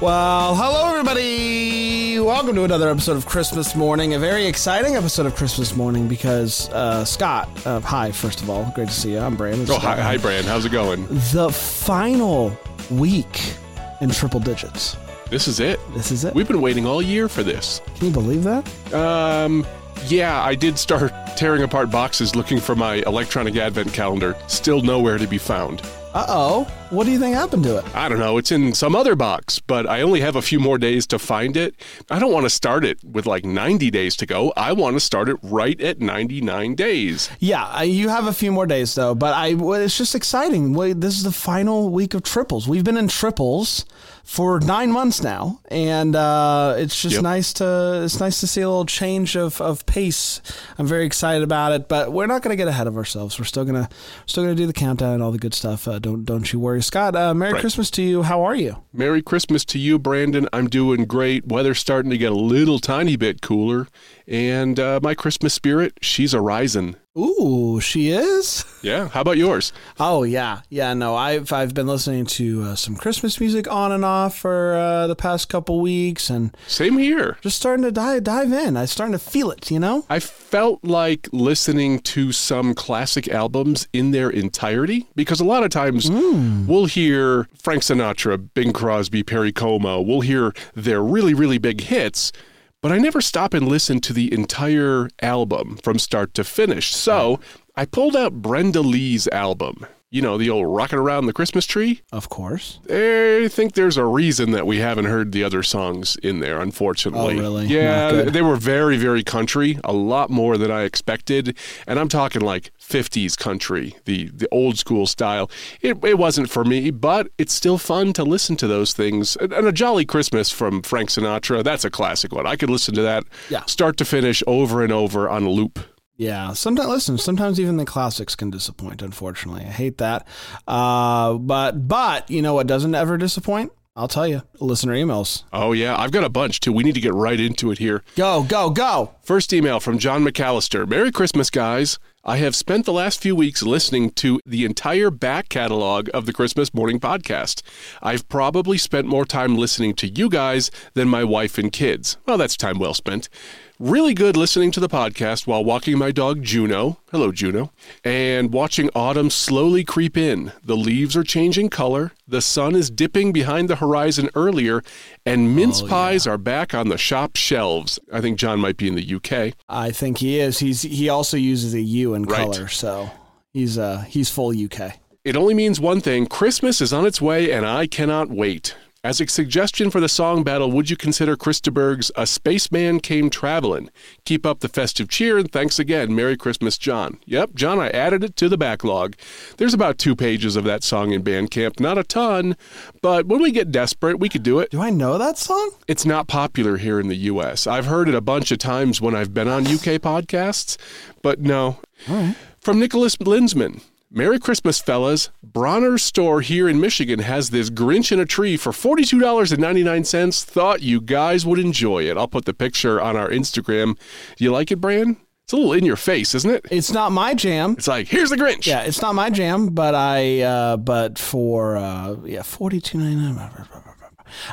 Well, hello everybody. Welcome to another episode of Christmas Morning. A very exciting episode of Christmas Morning because uh, Scott. Uh, hi, first of all, great to see you. I'm Brandon. Oh, hi, hi, Brand. How's it going? The final week in triple digits. This is it. This is it. We've been waiting all year for this. Can you believe that? Um, yeah, I did start tearing apart boxes looking for my electronic advent calendar. Still nowhere to be found. Uh oh. What do you think happened to it? I don't know. It's in some other box, but I only have a few more days to find it. I don't want to start it with like 90 days to go. I want to start it right at 99 days. Yeah, you have a few more days though, but I it's just exciting. This is the final week of triples. We've been in triples for nine months now, and uh, it's just Yep. nice to it's nice to see a little change of, of pace. I'm very excited about it, but we're not going to get ahead of ourselves. We're still gonna still gonna do the countdown and all the good stuff. Uh, don't don't you worry, Scott. Uh, Merry Right. Christmas to you. How are you? Merry Christmas to you, Brandon. I'm doing great. Weather's starting to get a little tiny bit cooler. And uh, my Christmas spirit, she's a rising. Ooh, she is. Yeah. How about yours? Oh yeah, yeah. No, I've I've been listening to uh, some Christmas music on and off for uh, the past couple weeks, and Same here. just starting to dive dive in. I'm starting to feel it. You know. I felt like listening to some classic albums in their entirety because a lot of times we'll hear Frank Sinatra, Bing Crosby, Perry Como, we'll hear their really, really big hits, but I never stop and listen to the entire album from start to finish. So I pulled out Brenda Lee's album. You know, the old Rockin' Around the Christmas Tree. Of course. I think there's a reason that we haven't heard the other songs in there, unfortunately. Oh, really? Yeah, they were very, very country, a lot more than I expected. And I'm talking like 50s country, the, the old school style. It, it wasn't for me, but it's still fun to listen to those things. And, and A Jolly Christmas from Frank Sinatra, that's a classic one. I could listen to that Yeah. start to finish over and over on a loop. Yeah. Sometimes listen. Sometimes even the classics can disappoint. Unfortunately, I hate that. Uh, but but you know what doesn't ever disappoint? I'll tell you. Listener emails. Oh, yeah, I've got a bunch too. We need to get right into it here. Go go go. First email from John McAllister. Merry Christmas, guys. I have spent the last few weeks listening to the entire back catalog of the Christmas Morning Podcast. I've probably spent more time listening to you guys than my wife and kids. Well, that's time well spent. Really good listening to the podcast while walking my dog Juno. Hello, Juno. And watching autumn slowly creep in. The leaves are changing color, the sun is dipping behind the horizon earlier, and mince pies are back on the shop shelves. I think John might be in the UK. I think he is. He's he also uses a U in Right. color, so he's uh he's full UK. It only means one thing Christmas is on its way, and I cannot wait. As a suggestion for the song battle, would you consider Chris de Burgh's A Spaceman Came Travelin'? Keep up the festive cheer, and thanks again. Merry Christmas, John. Yep, John, I added it to the backlog. There's about two pages of that song in Bandcamp, not a ton, but when we get desperate, we could do it. Do I know that song? It's not popular here in the US. I've heard it a bunch of times when I've been on UK podcasts, but no. All right. From Nicholas Linsman. Merry Christmas, fellas. Bronner's store here in Michigan has this Grinch in a tree for $42.99. Thought you guys would enjoy it. I'll put the picture on our Instagram. Do you like it, Bran? It's a little in your face, isn't it? It's not my jam. It's like, here's the Grinch. Yeah, it's not my jam, but I uh but for uh yeah, forty two ninety nine.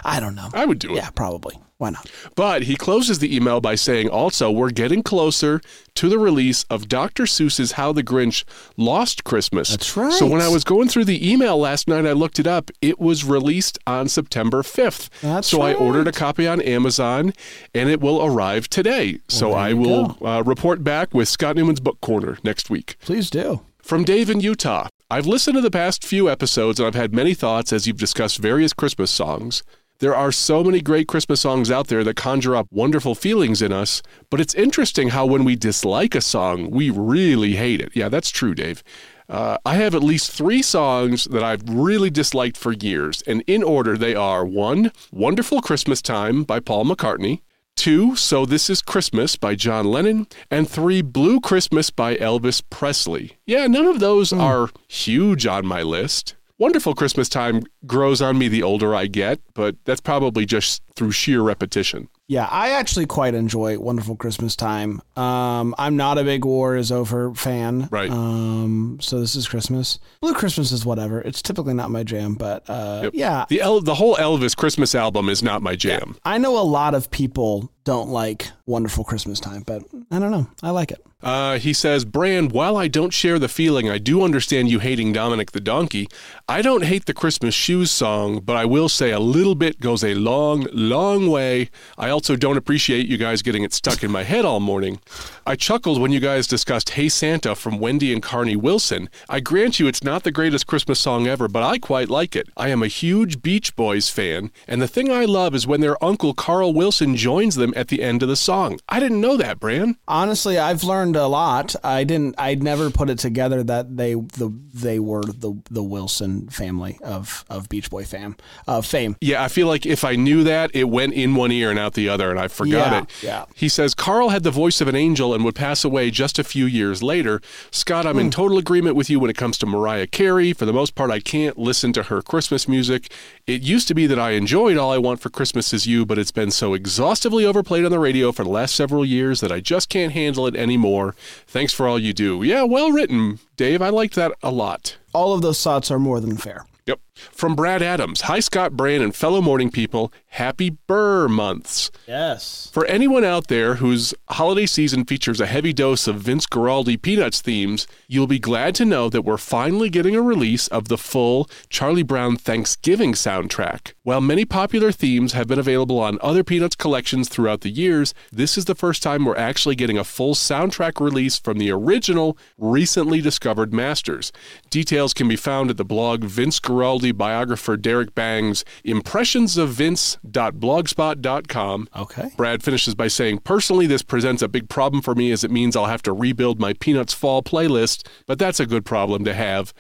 I don't know. I would do it. Yeah, probably. Why not? But he closes the email by saying, also, we're getting closer to the release of Dr. Seuss's How the Grinch Lost Christmas. That's right. So when I was going through the email last night, I looked it up. It was released on September 5th. That's so I ordered a copy on Amazon and it will arrive today. so I will uh, report back with Scott Newman's Book Corner next week. Please do. From Dave in Utah. I've listened to the past few episodes and I've had many thoughts as you've discussed various Christmas songs. There are so many great Christmas songs out there that conjure up wonderful feelings in us, but it's interesting how when we dislike a song, we really hate it. Yeah, that's true, Dave. Uh, I have at least three songs that I've really disliked for years, and in order they are one, Wonderful Christmas Time by Paul McCartney, two, So This Is Christmas by John Lennon, and three, Blue Christmas by Elvis Presley. Yeah, none of those are huge on my list. Wonderful Christmas Time grows on me the older I get, but that's probably just through sheer repetition. Yeah, I actually quite enjoy Wonderful Christmas Time. Um, I'm not a big War is Over fan. Right. Um, so this is Christmas. Blue Christmas is whatever. It's typically not my jam, but uh, Yep. yeah, The El- the whole Elvis Christmas album is not my jam. I know a lot of people don't like Wonderful Christmas Time, but I don't know. I like it. Uh, he says, Brand, while I don't share the feeling, I do understand you hating Dominic the Donkey. I don't hate the Christmas Shoes song, but I will say a little bit goes a long, long way. I also don't appreciate you guys getting it stuck in my head all morning. I chuckled when you guys discussed Hey Santa from Wendy and Carnie Wilson. I grant you it's not the greatest Christmas song ever, but I quite like it. I am a huge Beach Boys fan, and the thing I love is when their uncle Carl Wilson joins them at the end of the song. I didn't know that, Bran. Honestly, I've learned a lot. I didn't. I'd never put it together that they the they were the the Wilson family of of Beach Boy fam of fame. Yeah, I feel like if I knew that, it went in one ear and out the other, and I forgot Yeah, it. yeah. He says Carl had the voice of an angel and would pass away just a few years later. Scott, I'm Hmm. in total agreement with you when it comes to Mariah Carey. For the most part, I can't listen to her Christmas music. It used to be that I enjoyed All I Want for Christmas Is You, but it's been so exhaustively overplayed on the radio for the last several years that I just can't handle it anymore. Thanks for all you do. Yeah, well written, Dave. I liked that a lot. All of those thoughts are more than fair. Yep. From Brad Adams. Hi, Scott Brand and fellow morning people. Happy Burr months. Yes. For anyone out there whose holiday season features a heavy dose of Vince Guaraldi Peanuts themes, you'll be glad to know that we're finally getting a release of the full Charlie Brown Thanksgiving soundtrack. While many popular themes have been available on other Peanuts collections throughout the years, this is the first time we're actually getting a full soundtrack release from the original, recently discovered masters. Details can be found at the blog Vince Guaraldi biographer Derrick Bang's impressionsofvince.blogspot.com. Okay. Brad finishes by saying, Personally, this presents a big problem for me as it means I'll have to rebuild my Peanuts Fall playlist, but that's a good problem to have.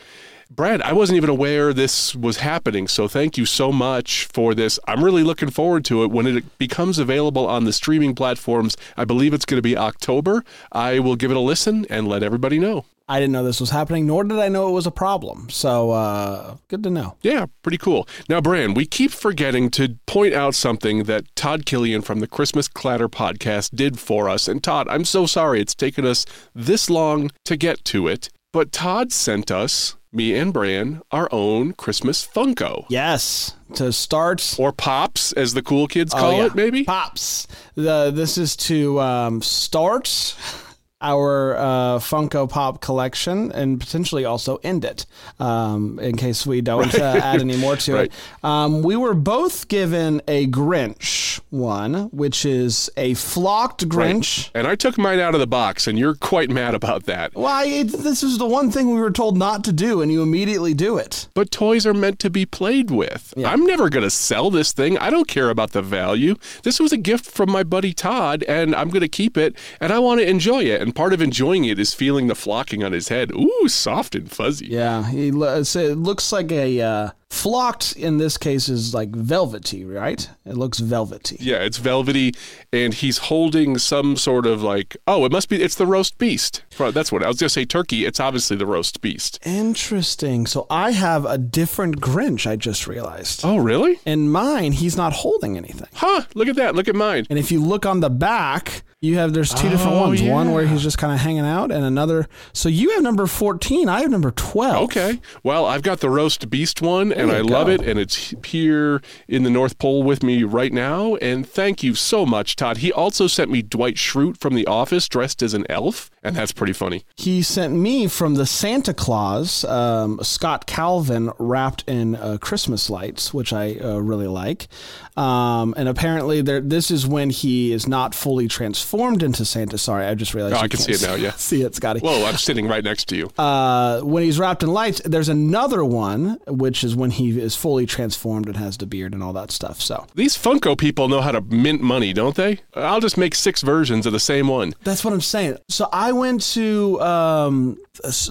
Brad, I wasn't even aware this was happening, so thank you so much for this. I'm really looking forward to it when it becomes available on the streaming platforms. I believe it's going to be October. I will give it a listen and let everybody know. I didn't know this was happening, nor did I know it was a problem. So uh, good to know. Yeah, pretty cool. Now, Brian, we keep forgetting to point out something that Todd Killian from the Christmas Clatter podcast did for us. And Todd, I'm so sorry it's taken us this long to get to it, but Todd sent us, me and Bran, our own Christmas Funko. Yes. To start. Or Pops, as the cool kids Oh, call yeah. it, maybe? Pops. The, this is to um, start our uh, Funko Pop collection and potentially also end it um, in case we don't uh, add any more to Right. it. Um, we were both given a Grinch one, which is a flocked Grinch. And I took mine out of the box, and you're quite mad about that. Why, it, this is the one thing we were told not to do, and you immediately do it. But toys are meant to be played with. Yeah. I'm never going to sell this thing. I don't care about the value. This was a gift from my buddy Todd, and I'm going to keep it, and I want to enjoy it. And part of enjoying it is feeling the flocking on his head. Ooh, soft and fuzzy. Yeah, he lo- it looks like a uh, flocked. In this case, is like velvety, right? It looks velvety. Yeah, it's velvety, and he's holding some sort of like, oh, it must be, it's the roast beast. That's what I was going to say turkey. It's obviously the roast beast. Interesting. So I have a different Grinch. I just realized. Oh, really? In mine, he's not holding anything. Huh, look at that. Look at mine. And if you look on the back, you have there's two different Oh, ones. One where he's just kind of hanging out, and another. So you have number fourteen. I have number twelve. Okay. Well, I've got the roast beast one, and I love it, and it's here in the North Pole with me right now. And thank you so much, Todd. He also sent me Dwight Schrute from The Office dressed as an elf, and that's pretty funny. He sent me from the Santa Claus, um, Scott Calvin wrapped in uh, Christmas lights, which I uh, really like. Um, and apparently, there, this is when he is not fully transformed into Santa. Sorry, I just realized. Oh, I can see it now, yeah. see it, Scotty. Whoa, I'm sitting right next to you. uh, when he's wrapped in lights, there's another one, which is when he is fully transformed and has the beard and all that stuff. So These Funko people know how to mint money, don't they? I'll just make six versions of the same one. That's what I'm saying. So I went to um,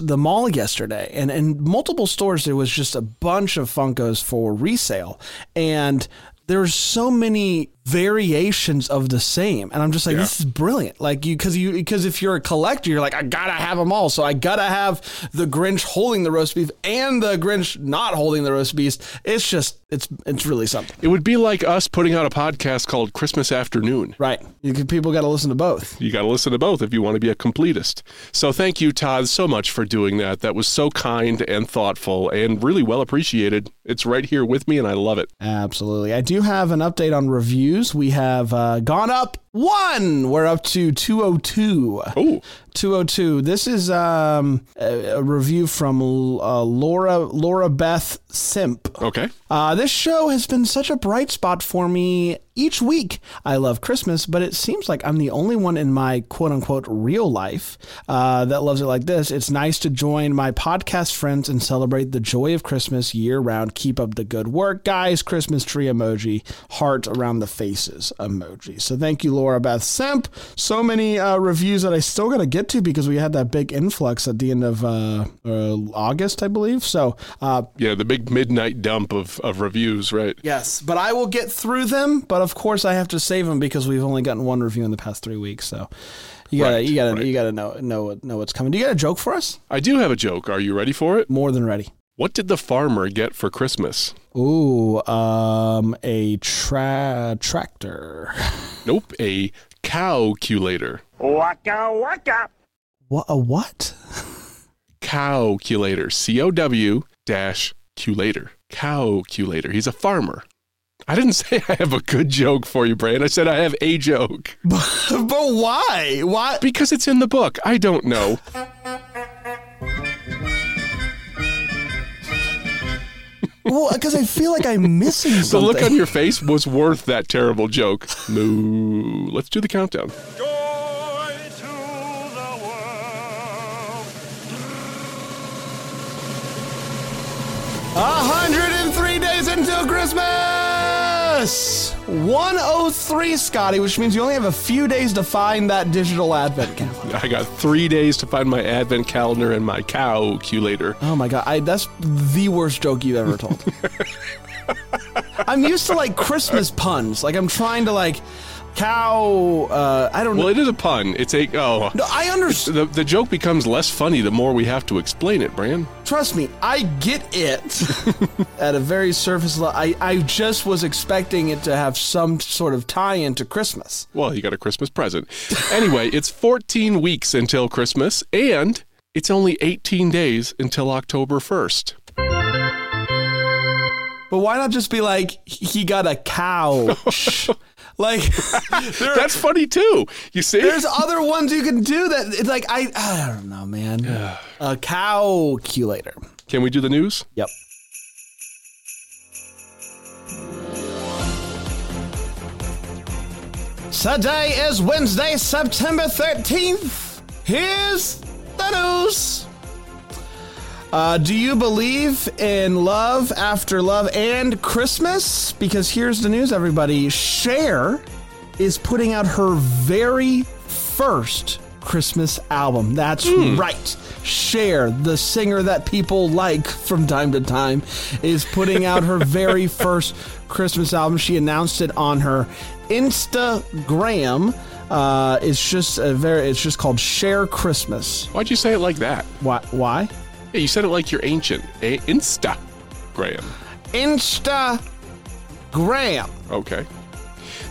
the mall yesterday, and in multiple stores there was just a bunch of Funkos for resale, and there's so many variations of the same and i'm just like Yeah. this is brilliant like you because you because if you're a collector you're like i gotta have them all so i gotta have the grinch holding the roast beef and the grinch not holding the roast beef it's just it's it's really something It would be like us putting out a podcast called Christmas Afternoon. right you can, people got to listen to both You got to listen to both if you want to be a completist. So thank you, Todd, so much for doing that. That was so kind and thoughtful and really well appreciated. It's right here with me, and I love it. Absolutely. I do have an update on reviews. We have uh, gone up one. We're up to 202. Oh, 202. This is um, a, a review from uh, Laura Laura Beth Simp. okay. Uh, this show has been such a bright spot for me each week. I love Christmas, but it seems like I'm the only one in my quote unquote real life uh, that loves it like this. It's nice to join my podcast friends and celebrate the joy of Christmas year round. Keep up the good work, guys. Christmas tree emoji, heart around the faces emoji. So thank you, Laura Beth Semp. So many uh, reviews that I still got to get to because we had that big influx at the end of uh, uh, August, I believe. So uh, Yeah, the big midnight dump of, of reviews, right? Yes, but I will get through them. But of course, I have to save them because we've only gotten one review in the past three weeks. So you gotta, Right, you gotta, right. you gotta know know what- know what's coming. Do you got a joke for us? I do have a joke. Are you ready for it? More than ready. What did the farmer get for Christmas? Ooh, um, a tra- tractor. Nope, a cow calculator. Waka waka. What? A what? Calculator. C O W dash culator. Calculator. He's a farmer. I didn't say I have a good joke for you, Brand. I said I have a joke. but why? Why? Because it's in the book. I don't know. Well, because I feel like I'm missing something. The look on your face was worth that terrible joke. Moo. Let's do the countdown. Joy to the world. 103 days until Christmas! 103, Scotty, which means you only have a few days to find that digital advent calendar. I got three days to find my advent calendar and my cow calculator. Oh my god, I, that's the worst joke you've ever told. I'm used to like Christmas puns. Like I'm trying to like cow. Uh, I don't Well, know. it is a pun. It's a oh. No, I understand. The, the joke becomes less funny the more we have to explain it, Bran. Trust me, I get it at a very surface level. I, I just was expecting it to have some sort of tie-in to Christmas. Well, you got a Christmas present. Anyway, it's 14 weeks until Christmas, and it's only 18 days until October 1st. But why not just be like he got a couch? like there, That's funny too. You see? there's other ones you can do that. It's like I I don't know, man. a calculator. Can we do the news? Yep. Today is Wednesday, September 13th. Here's the news. Uh, do you believe in love after love and Christmas? Because here's the news, everybody. Cher is putting out her very first Christmas album. That's right. Cher, the singer that people like from time to time, is putting out her very first Christmas album. She announced it on her Instagram. Uh, it's just a very. It's just called Cher Christmas. Why'd you say it like that? Why? Why? You said it like you're ancient. A- Insta Graham. Okay.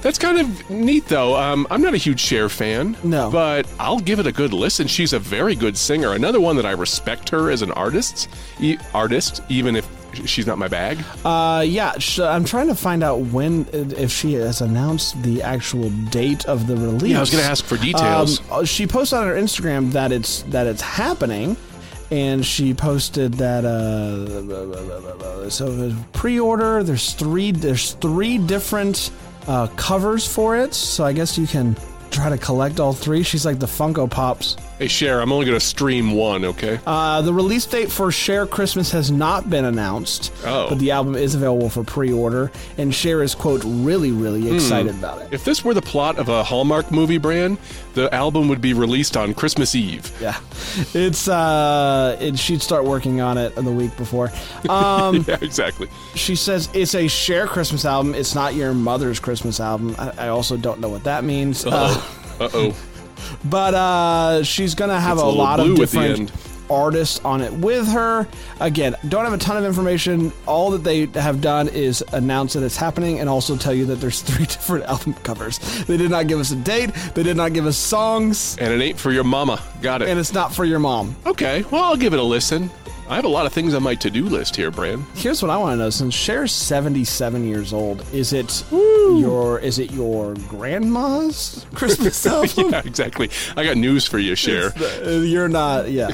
That's kind of neat, though. Um, I'm not a huge Cher fan. No. But I'll give it a good listen. She's a very good singer. Another one that I respect her as an artist, e- artist, even if she's not my bag. Uh, yeah, sh- I'm trying to find out when, if she has announced the actual date of the release. Yeah, I was gonna ask for details. Um, uh, she posted on her Instagram that it's that it's happening, and she posted that uh, so pre-order. There's three. There's three different uh, covers for it. So I guess you can try to collect all three. She's like the Funko Pops. Hey, Cher, I'm only going to stream one, okay? Uh, the release date for Cher Christmas has not been announced, Oh. but the album is available for pre-order, and Cher is quote really really excited about it. if this were the plot of a Hallmark movie brand, the album would be released on Christmas Eve. Yeah, it's uh, it, she'd start working on it the week before. Um, yeah, exactly. she says it's a Cher Christmas album. It's not your mother's Christmas album. I, I also don't know what that means. Uh, Uh-oh. Uh-oh. But uh, she's gonna have a, a lot of blue at the different artists on it with her. Again, don't have a ton of information. All that they have done is announce that it's happening and also tell you that there's three different album covers. They did not give us a date. They did not give us songs, And it ain't for your mama. Got it. and it's not for your mom. okay, well, I'll give it a listen. I have a lot of things on my to-do list here, Bran. Here's what I want to know: since Cher's 77 years old, is it your is it your grandma's Christmas album? yeah, exactly. I got news for you, Cher. Uh, You're not, yeah.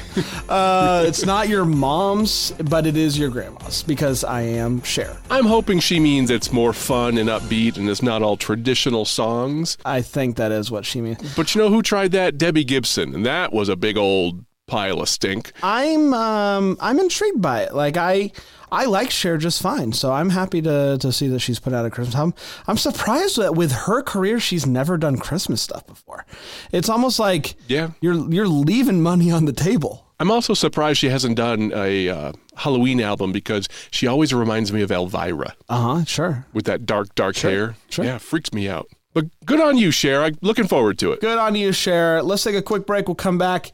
Uh, it's not your mom's, but it is your grandma's because I am Cher. I'm hoping she means it's more fun and upbeat and it's not all traditional songs. I think that is what she means. But you know who tried that? Debbie Gibson, and that was a big old pile of stink. I'm um I'm intrigued by it. Like I I like Cher just fine, so I'm happy to to see that she's put out a Christmas album. I'm surprised that with her career, she's never done Christmas stuff before. It's almost like Yeah. you're you're leaving money on the table. I'm also surprised she hasn't done a uh, Halloween album because she always reminds me of Elvira Uh huh. Sure. with that dark, dark hair. sure. Yeah, freaks me out. But good on you, Cher. I'm looking forward to it. Good on you, Cher. Let's take a quick break. We'll come back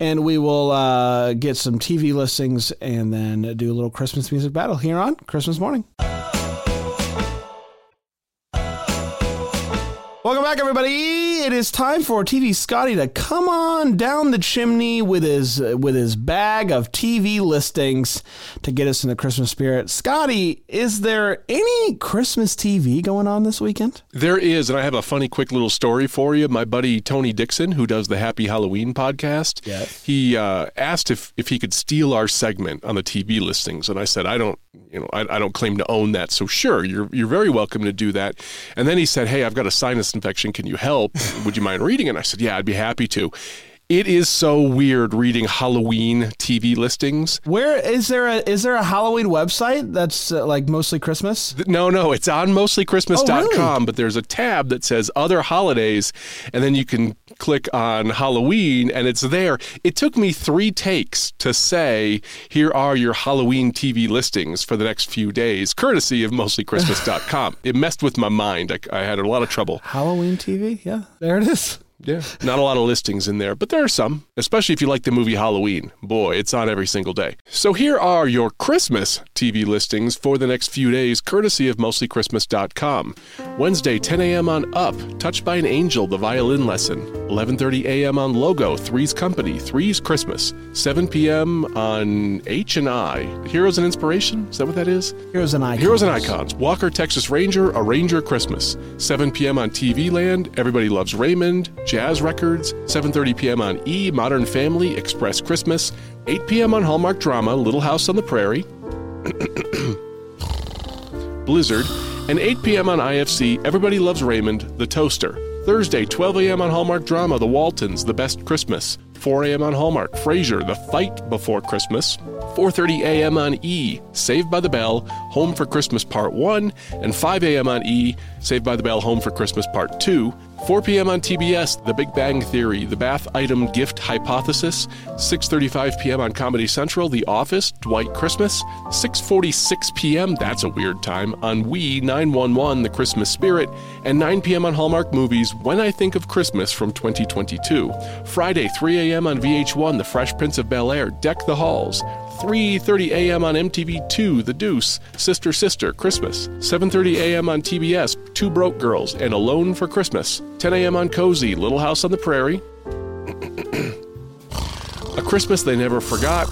and we will uh, get some TV listings and then do a little Christmas music battle here on Christmas morning. Welcome back, everybody. It is time for TV Scotty to come on down the chimney with his with his bag of TV listings to get us in the Christmas spirit. Scotty, is there any Christmas TV going on this weekend? There is, and I have a funny, quick little story for you. My buddy Tony Dixon, who does the Happy Halloween podcast, Yes. he uh, asked if if he could steal our segment on the TV listings, and I said I don't, you know, I, I don't claim to own that. So sure, you're you're very welcome to do that. And then he said, Hey, I've got a infection. Can you help? Would you mind reading? it? And I said, Yeah, I'd be happy to. It is so weird reading Halloween TV listings. Where is there a is there a Halloween website that's uh, like mostly Christmas? No, no, it's on mostlychristmas.com, but there's a tab that says other holidays, and then you can click on Halloween, and it's there. It took me three takes to say, here are your Halloween TV listings for the next few days, courtesy of mostlychristmas.com. it messed with my mind. I, I had a lot of trouble. Halloween TV? Yeah, there it is. Yeah, not a lot of listings in there, but there are some, especially if you like the movie Halloween. Boy, it's on every single day. So here are your Christmas TV listings for the next few days, courtesy of mostlychristmas.com. Wednesday, 10 a.m. on Up, Touched by an Angel, the violin lesson. 11:30 a.m. on Logo, Three's Company, Three's Christmas. 7 p.m. on H and I, Heroes and Inspiration. Is that what that is? Heroes and Icons. Heroes and Icons. Walker, Texas Ranger, A Ranger Christmas. 7 p.m. on TV Land, Everybody Loves Raymond, Jazz Records. 7.30 p.m. on E, Modern Family, Express Christmas. 8 p.m. on Hallmark Drama, Little House on the Prairie. Blizzard. And 8 p.m. on IFC, Everybody Loves Raymond, The Toaster. Thursday, 12 a.m. on Hallmark Drama, The Waltons, The Best Christmas. 4 a.m. on Hallmark, Frasier, The Fight Before Christmas. 4:30 a.m. on E, Saved by the Bell, Home for Christmas Part 1, and 5 a.m. on E, Saved by the Bell, Home for Christmas Part 2. 4 p.m. on TBS, The Big Bang Theory, The Bath Item Gift Hypothesis. 6:35 p.m. on Comedy Central, The Office, Dwight Christmas. 6:46 p.m. That's a weird time on We 911, The Christmas Spirit, and 9 p.m. on Hallmark Movies, When I Think of Christmas from 2022. Friday, 3 a.m. on VH1, The Fresh Prince of Bel Air, Deck the Halls. 3:30 a.m. on MTV2, The Deuce, Sister Sister, Christmas. 7:30 a.m. on TBS, Two Broke Girls, and Alone for Christmas. 10 a.m. on Cozy, Little House on the Prairie. A Christmas They Never Forgot.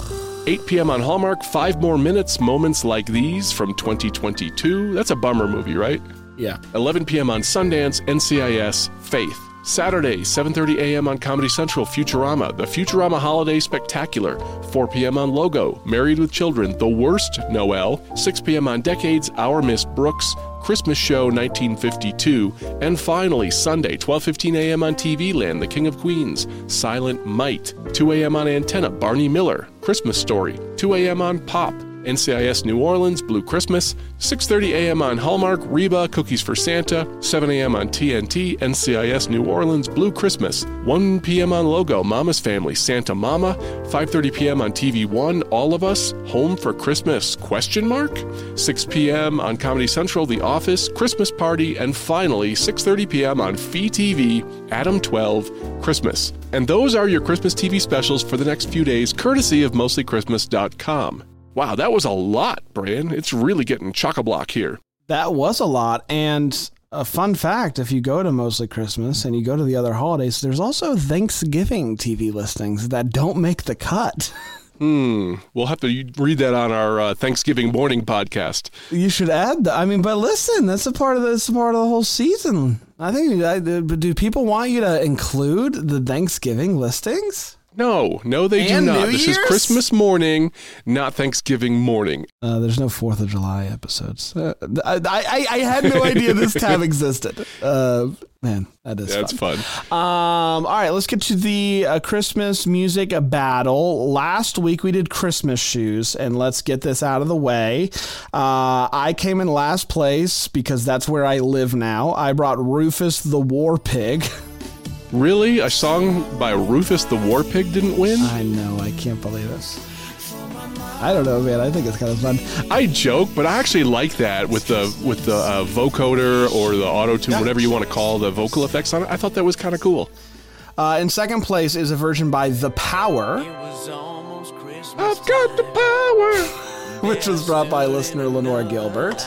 8 p.m. on Hallmark, Five More Minutes, Moments Like These from 2022. That's a bummer movie, right? Yeah. 11 p.m. on Sundance, NCIS, Faith. Saturday, 7:30 a.m. on Comedy Central, Futurama, The Futurama Holiday Spectacular. 4 p.m. on Logo, Married with Children, The Worst Noel. 6 p.m. on Decades, Our Miss Brooks. Christmas Show 1952, and finally Sunday 12:15 a.m. on TV Land, The King of Queens, Silent Might, 2 a.m. on Antenna, Barney Miller, Christmas Story, 2 a.m. on Pop, NCIS New Orleans, Blue Christmas, 6:30 a.m. on Hallmark, Reba, Cookies for Santa, 7 a.m. on TNT, NCIS New Orleans, Blue Christmas, 1 p.m. on Logo, Mama's Family, Santa Mama, 5:30 p.m. on TV One, All of Us, Home for Christmas? Question mark. 6 p.m. on Comedy Central, The Office, Christmas Party, and finally 6:30 p.m. on MeTV, Adam 12, Christmas. And those are your Christmas TV specials for the next few days, courtesy of mostlychristmas.com. Wow, that was a lot, Brian. It's really getting chock a block here. That was a lot. And a fun fact if you go to Mostly Christmas and you go to the other holidays, there's also Thanksgiving TV listings that don't make the cut. Hmm. We'll have to read that on our uh, Thanksgiving morning podcast. You should add that. I mean, but listen, that's a part of the, that's a part of the whole season. I think. I, but do people want you to include the Thanksgiving listings? No, no, they And do not. New this is Christmas morning, not Thanksgiving morning. Uh, there's no Fourth of July episodes. Uh, I, I I had no idea this tab existed. Uh, man, that is That's fun. fun. Um, all right, let's get to the uh, Christmas music battle. Last week we did Christmas shoes, and let's get this out of the way. Uh, I came in last place because that's where I live now. I brought Rufus the War Pig. Really? A song by Rufus the War Pig didn't win? I know, I can't believe this. I don't know, man. I think it's kind of fun. I joke, but I actually like that with the with the uh, vocoder or the auto tune, Yeah. whatever you want to call the vocal effects on it. I thought that was kind of cool. Uh, in second place is a version by The Power, I've got the power. which was brought by listener Lenore Gilbert.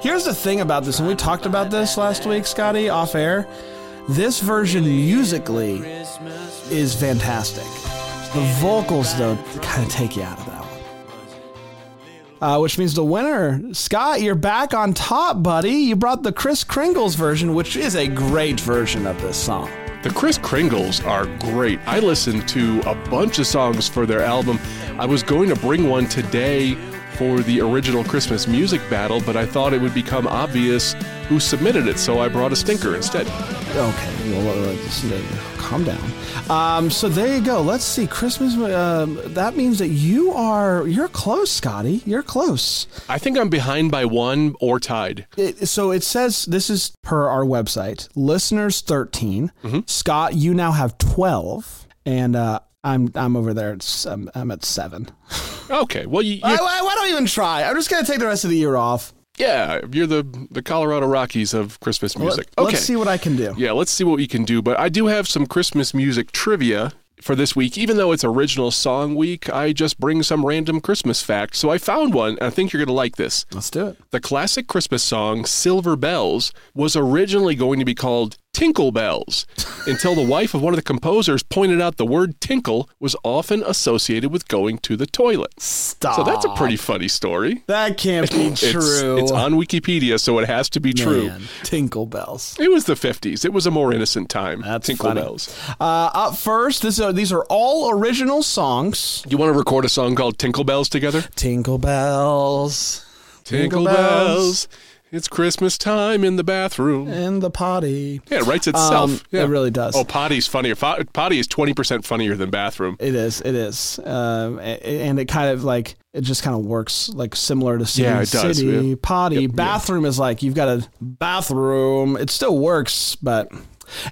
Here's the thing about this, and we talked about this last week, Scotty, off air. This version musically is fantastic. The vocals, though, kind of take you out of that one. Uh, which means the winner, Scott, you're back on top, buddy. You brought the Chris Kringles version, which is a great version of this song. The Chris Kringles are great. I listened to a bunch of songs for their album. I was going to bring one today for the original Christmas music battle, but I thought it would become obvious who submitted it, so I brought a stinker instead. Okay, well, uh, just, uh, calm down. Um, so there you go. Let's see. Christmas. Um, that means that you are you're close, Scotty. You're close. I think I'm behind by one or tied. It, so it says this is per our website. Listeners 13. Mm-hmm. Scott, you now have twelve, and uh, I'm I'm over there. I'm, I'm at seven. Okay, well, you, I, you, I, why don't you even try? I'm just gonna take the rest of the year off. Yeah, you're the the Colorado Rockies of Christmas music. Let, okay, Let's see what I can do. yeah, let's see what we can do. But I do have some Christmas music trivia for this week. Even though it's original song week, I just bring some random Christmas facts. So I found one, and I think you're going to like this. Let's do it. The classic Christmas song Silver Bells was originally going to be called Tinkle Bells until the wife of one of the composers pointed out the word tinkle was often associated with going to the toilet. Stop. So that's a pretty funny story. That can't be It's, true. it's on Wikipedia, so it has to be true. Tinkle bells. It was the 50s. It was a more innocent time. That's Tinkle funny. Bells. Uh, up first, this are, these are all original songs. You want to record a song called Tinkle Bells together? Tinkle bells. Tinkle bells. It's Christmas time in the bathroom. in the potty. Yeah, it writes itself. Um, yeah. It really does. Oh, potty's funnier. Potty is 20% funnier than bathroom. It is. It is. Um, and it kind of like it just kind of works like similar to city. Yeah, it does, City yeah. potty. Yep, yeah. bathroom is like you've got a bathroom. It still works, but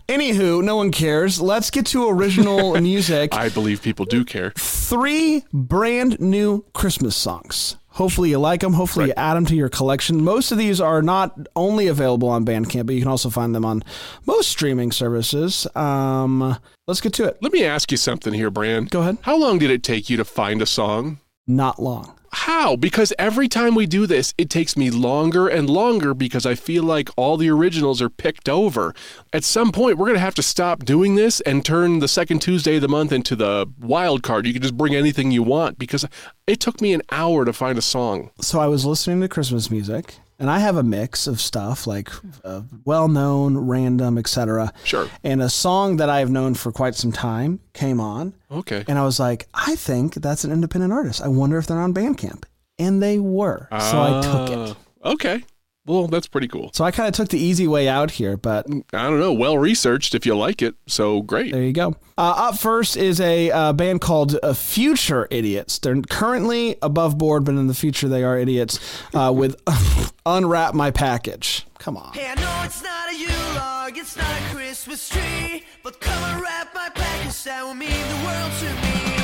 anywho, no one cares. Let's get to original music. I believe people do care. three brand new Christmas songs. Hopefully you like them. Hopefully you add them to your collection. Most of these are not only available on Bandcamp, but you can also find them on most streaming services. Um, let's get to it. Let me ask you something here, Brand. Go ahead. How long did it take you to find a song? Not long. How? Because every time we do this, it takes me longer and longer because I feel like all the originals are picked over. At some point, we're going to have to stop doing this and turn the second Tuesday of the month into the wild card. You can just bring anything you want because it took me an hour to find a song. So I was listening to Christmas music, and I have a mix of stuff like uh, well-known, random, etc. Sure. And a song that I've known for quite some time came on, Okay. and I was like, I think that's an independent artist. I wonder if they're on Bandcamp, and they were. So I took it. Ah, Okay. Well, that's pretty cool. So I kind of took the easy way out here, but I don't know. Well researched if you like it. So great. there you go. Uh, up first is a uh, band called uh, Future Idiots. They're currently above board, but in the future they are idiots uh, with Unwrap My Package. Come on. Hey, I know it's not a Yule log, it's not a Christmas tree, but come and wrap my package, that will mean the world to me.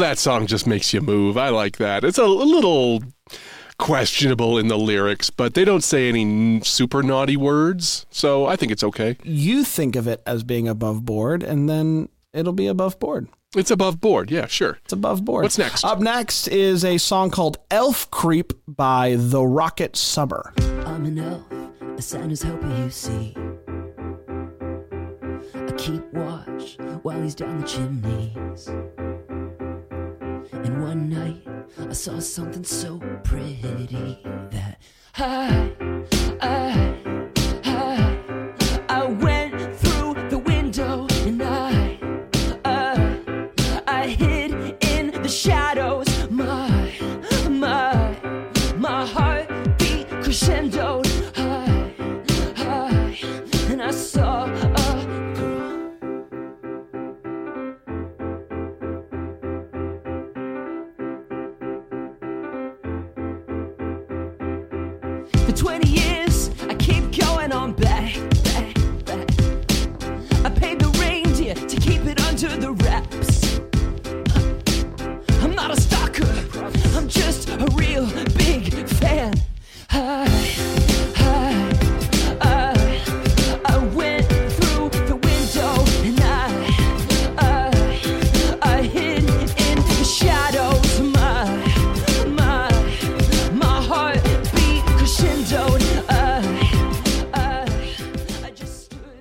That song just makes you move. I like that. It's a, a little questionable in the lyrics, but they don't say any super naughty words, so I think it's okay. You think of it as being above board, and then it'll be above board. It's above board. Yeah, sure. It's above board. What's next? Up next is a song called Elf Creep by The Rocket Summer. I'm an elf, a Santa's helper, you see. I keep watch while he's down the chimneys. And one night I saw something so pretty that I,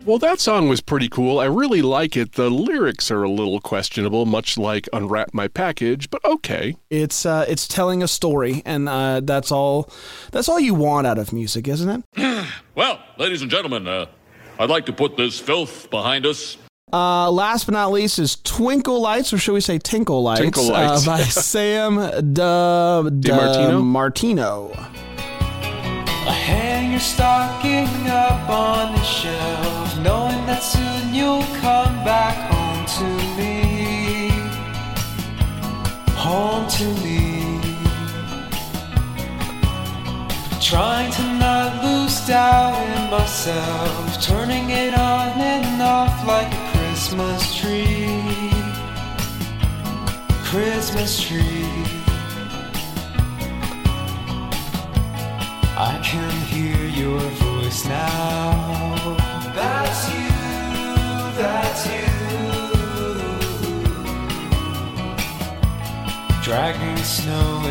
Well, that song was pretty cool. I really like it. The lyrics are a little questionable, much like Unwrap My Package, but okay. It's uh, it's telling a story, and uh, that's all. That's all you want out of music, isn't it? Well, ladies and gentlemen, uh, I'd like to put this filth behind us. Uh, last but not least is Twinkle Lights, or should we say Tinkle Lights? Tinkle Lights. Uh, by Sam Da, DiMartino? Martino. I hang your stocking up on the shelf, knowing that soon you'll come back home to me. Home to me. Trying to not lose doubt in myself, turning it on and off like a Christmas tree. Christmas tree. Can hear your voice now. That's you, that's you. Dragging snow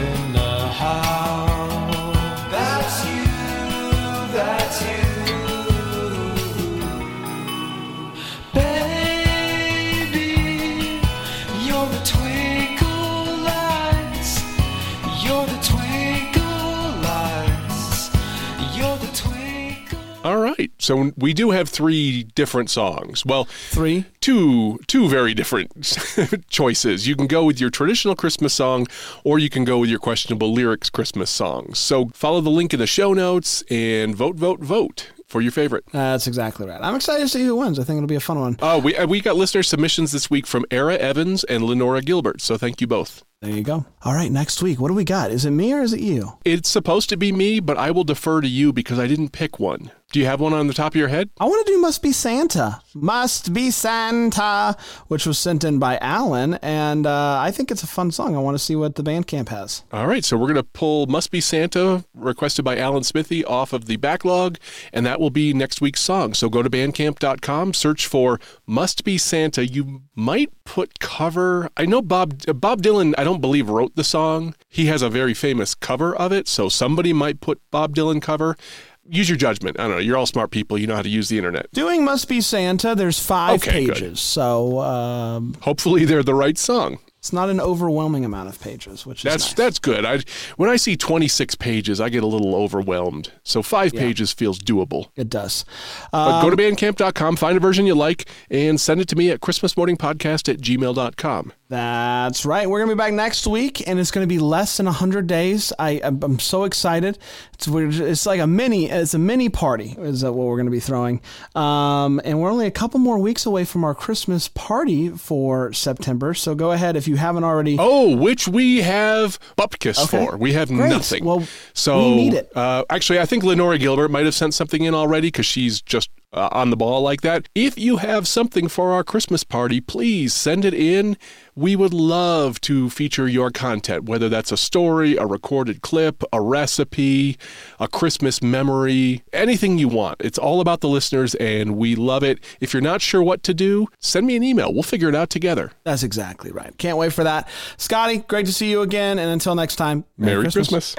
So we do have three different songs. Well, Three. two two very different choices. You can go with your traditional Christmas song or you can go with your questionable lyrics Christmas songs. So follow the link in the show notes and vote vote vote for your favorite. That's exactly right. I'm excited to see who wins. I think it'll be a fun one. Oh, we uh, we got listener submissions this week from Era Evans and Lenora Gilbert. So thank you both. There you go. All right, next week, what do we got? Is it me or is it you? It's supposed to be me, but I will defer to you because I didn't pick one. Do you have one on the top of your head? I want to do Must Be Santa. Must Be Santa, which was sent in by Alan. And uh, I think it's a fun song. I want to see what the Bandcamp has. All right, so we're going to pull Must Be Santa, requested by Alan Smithy, off of the backlog, and that will be next week's song. So go to bandcamp.com, search for Must Be Santa. You might put cover. I know Bob Bob Dylan, I don't believe, wrote the song. He has a very famous cover of it, so somebody might put Bob Dylan cover. Use your judgment. I don't know. You're all smart people. You know how to use the internet. Doing Must Be Santa, there's five Okay, good. pages. So um, Hopefully, they're the right song. It's not an overwhelming amount of pages, which is That's nice. that's good. I when I see 26 pages, I get a little overwhelmed. So five pages feels doable. It does. But Um, go to bandcamp.com, find a version you like, and send it to me at christmasmorningpodcast at gmail.com. That's right. We're gonna be back next week, and it's gonna be less than hundred days. I I'm, so excited. It's we're, it's like a mini it's a mini party is what we're gonna be throwing. Um, and we're only a couple more weeks away from our Christmas party for September. So go ahead if you haven't already. Oh, which we have Bupkis Okay. for. We have Great. nothing. Well, so we need it. Uh, actually, I think Lenora Gilbert might have sent something in already because she's just uh, on the ball like that. If you have something for our Christmas party, please send it in. We would love to feature your content, whether that's a story, a recorded clip, a recipe, a Christmas memory, anything you want. It's all about the listeners, and we love it. If you're not sure what to do, send me an email. We'll figure it out together. That's exactly right. Can't wait for that. Scotty, great to see you again. And until next time, Merry Christmas.